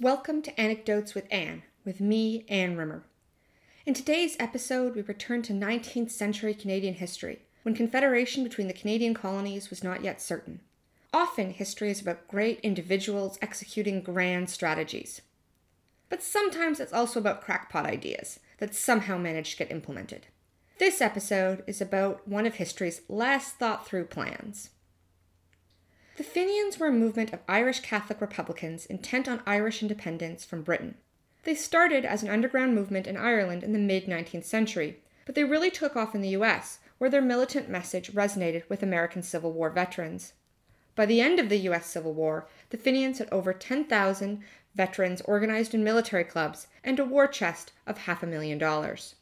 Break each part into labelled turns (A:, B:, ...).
A: Welcome to Anecdotes with Anne, with me, Anne Rimmer. In today's episode, we return to 19th century Canadian history, when confederation between the Canadian colonies was not yet certain. Often, history is about great individuals executing grand strategies. But sometimes it's also about crackpot ideas that somehow manage to get implemented. This episode is about one of history's last thought through plans. The Fenians were a movement of Irish Catholic Republicans intent on Irish independence from Britain. They started as an underground movement in Ireland in the mid 19th century, but they really took off in the US, where their militant message resonated with American Civil War veterans. By the end of the US Civil War, the Fenians had over 10,000 veterans organized in military clubs and a war chest of half a million dollars.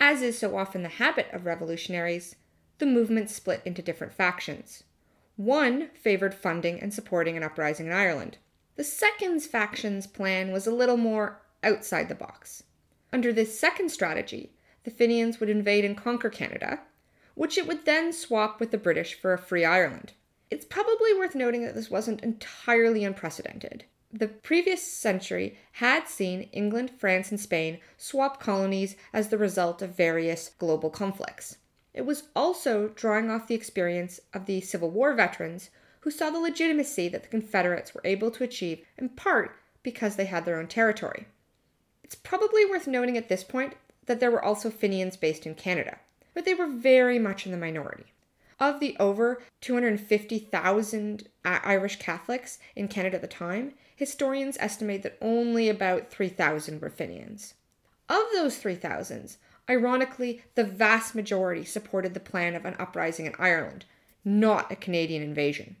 A: As is so often the habit of revolutionaries, the movement split into different factions. One favored funding and supporting an uprising in Ireland. The second faction's plan was a little more outside the box. Under this second strategy, the Fenians would invade and conquer Canada, which it would then swap with the British for a free Ireland. It's probably worth noting that this wasn't entirely unprecedented. The previous century had seen England, France, and Spain swap colonies as the result of various global conflicts. It was also drawing off the experience of the Civil War veterans who saw the legitimacy that the Confederates were able to achieve in part because they had their own territory. It's probably worth noting at this point that there were also Fenians based in Canada, but they were very much in the minority. Of the over 250,000 Irish Catholics in Canada at the time, historians estimate that only about 3,000 were Fenians. Of those 3,000, Ironically, the vast majority supported the plan of an uprising in Ireland, not a Canadian invasion.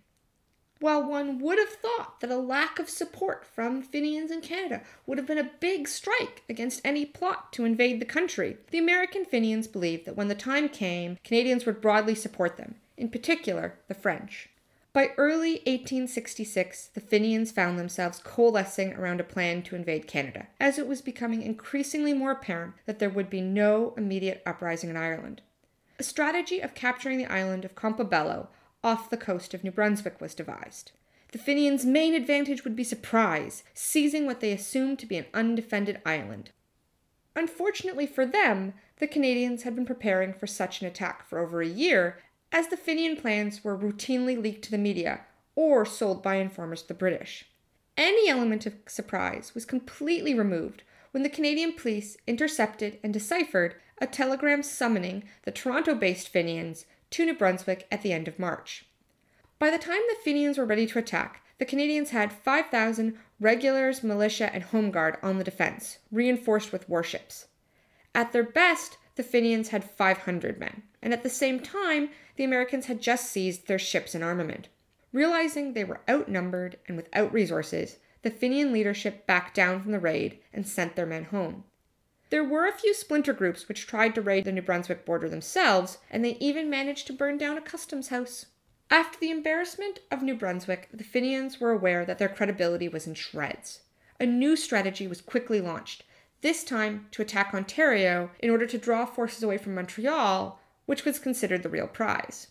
A: While one would have thought that a lack of support from Fenians in Canada would have been a big strike against any plot to invade the country, the American Fenians believed that when the time came, Canadians would broadly support them, in particular the French. By early 1866, the Fenians found themselves coalescing around a plan to invade Canada, as it was becoming increasingly more apparent that there would be no immediate uprising in Ireland. A strategy of capturing the island of Campobello off the coast of New Brunswick was devised. The Fenians' main advantage would be surprise, seizing what they assumed to be an undefended island. Unfortunately for them, the Canadians had been preparing for such an attack for over a year as the Fenian plans were routinely leaked to the media or sold by informers to the British. Any element of surprise was completely removed when the Canadian police intercepted and deciphered a telegram summoning the Toronto based Fenians to New Brunswick at the end of March. By the time the Fenians were ready to attack, the Canadians had 5,000 regulars, militia, and home guard on the defense, reinforced with warships. At their best, the Fenians had 500 men, and at the same time, the Americans had just seized their ships and armament. Realizing they were outnumbered and without resources, the Fenian leadership backed down from the raid and sent their men home. There were a few splinter groups which tried to raid the New Brunswick border themselves, and they even managed to burn down a customs house. After the embarrassment of New Brunswick, the Fenians were aware that their credibility was in shreds. A new strategy was quickly launched, this time to attack Ontario in order to draw forces away from Montreal, which was considered the real prize.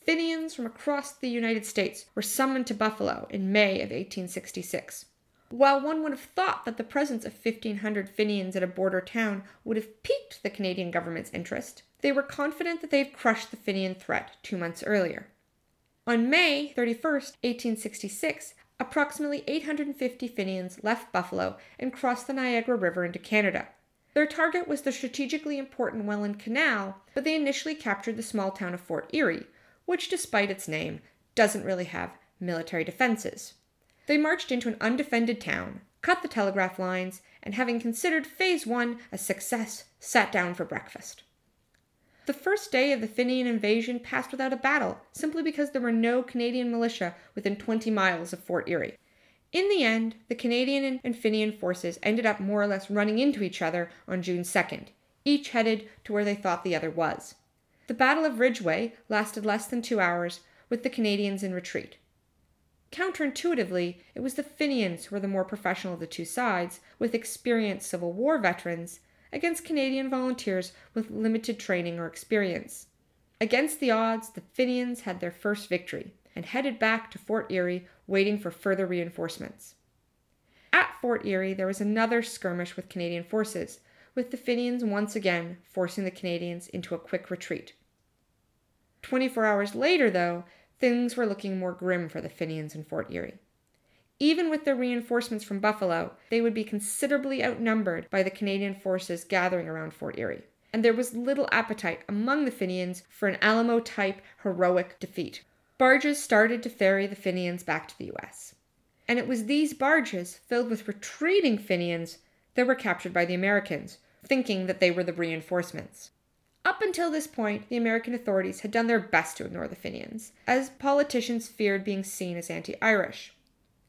A: Fenians from across the United States were summoned to Buffalo in May of 1866. While one would have thought that the presence of 1,500 Fenians at a border town would have piqued the Canadian government's interest, they were confident that they had crushed the Fenian threat two months earlier. On May 31, 1866, approximately 850 Fenians left Buffalo and crossed the Niagara River into Canada. Their target was the strategically important Welland Canal, but they initially captured the small town of Fort Erie, which, despite its name, doesn't really have military defenses. They marched into an undefended town, cut the telegraph lines, and having considered Phase 1 a success, sat down for breakfast. The first day of the Fenian invasion passed without a battle, simply because there were no Canadian militia within 20 miles of Fort Erie. In the end, the Canadian and Fenian forces ended up more or less running into each other on June 2nd, each headed to where they thought the other was. The Battle of Ridgeway lasted less than two hours, with the Canadians in retreat. Counterintuitively, it was the Fenians who were the more professional of the two sides, with experienced Civil War veterans, against Canadian volunteers with limited training or experience. Against the odds, the Fenians had their first victory and headed back to Fort Erie, waiting for further reinforcements. At Fort Erie, there was another skirmish with Canadian forces, with the Fenians once again forcing the Canadians into a quick retreat. 24 hours later, though, things were looking more grim for the Fenians in Fort Erie. Even with their reinforcements from Buffalo, they would be considerably outnumbered by the Canadian forces gathering around Fort Erie, and there was little appetite among the Fenians for an Alamo type heroic defeat. Barges started to ferry the Fenians back to the US. And it was these barges, filled with retreating Fenians, that were captured by the Americans, thinking that they were the reinforcements. Up until this point, the American authorities had done their best to ignore the Fenians, as politicians feared being seen as anti Irish.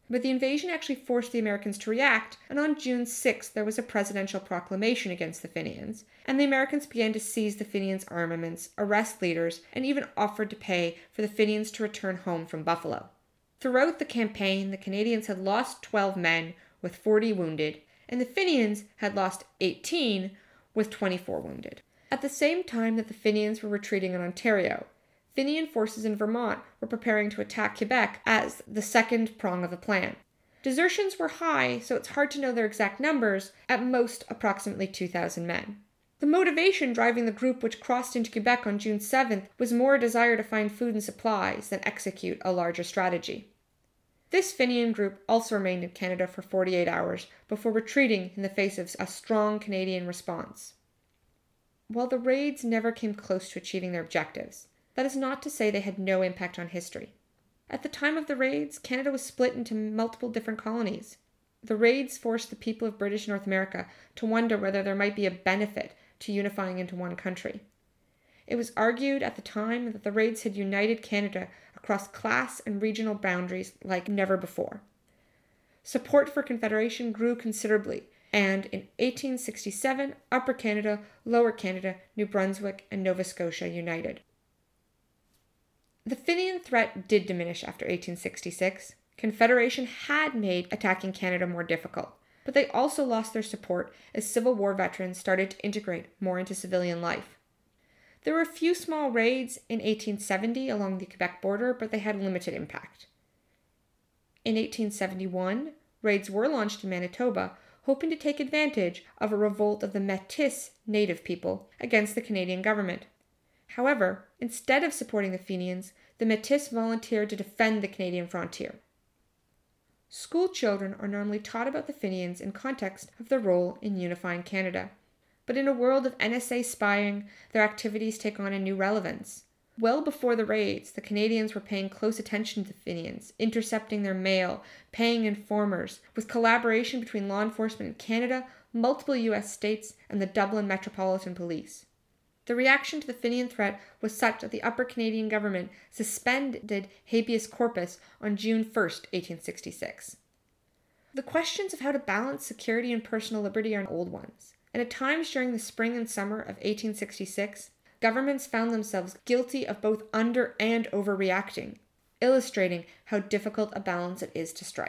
A: But the invasion actually forced the Americans to react, and on June 6 there was a presidential proclamation against the Fenians, and the Americans began to seize the Fenians' armaments, arrest leaders, and even offered to pay for the Fenians to return home from Buffalo. Throughout the campaign, the Canadians had lost 12 men, with 40 wounded, and the Fenians had lost 18, with 24 wounded. At the same time that the Fenians were retreating in Ontario, Fenian forces in Vermont were preparing to attack Quebec as the second prong of the plan. Desertions were high, so it's hard to know their exact numbers, at most approximately 2,000 men. The motivation driving the group which crossed into Quebec on June 7th was more a desire to find food and supplies than execute a larger strategy. This Fenian group also remained in Canada for 48 hours before retreating in the face of a strong Canadian response. While the raids never came close to achieving their objectives, that is not to say they had no impact on history. At the time of the raids, Canada was split into multiple different colonies. The raids forced the people of British North America to wonder whether there might be a benefit to unifying into one country. It was argued at the time that the raids had united Canada across class and regional boundaries like never before. Support for Confederation grew considerably, and in 1867, Upper Canada, Lower Canada, New Brunswick, and Nova Scotia united. The Fenian threat did diminish after 1866. Confederation had made attacking Canada more difficult, but they also lost their support as Civil War veterans started to integrate more into civilian life. There were a few small raids in 1870 along the Quebec border, but they had limited impact. In 1871, raids were launched in Manitoba, hoping to take advantage of a revolt of the Metis native people against the Canadian government. However, instead of supporting the Fenians, the Metis volunteered to defend the Canadian frontier. School children are normally taught about the Fenians in context of their role in unifying Canada. But in a world of NSA spying, their activities take on a new relevance. Well before the raids, the Canadians were paying close attention to the Fenians, intercepting their mail, paying informers, with collaboration between law enforcement in Canada, multiple US states, and the Dublin Metropolitan Police. The reaction to the Fenian threat was such that the Upper Canadian government suspended habeas corpus on June 1, 1866. The questions of how to balance security and personal liberty are old ones, and at times during the spring and summer of 1866, governments found themselves guilty of both under and overreacting, illustrating how difficult a balance it is to strike.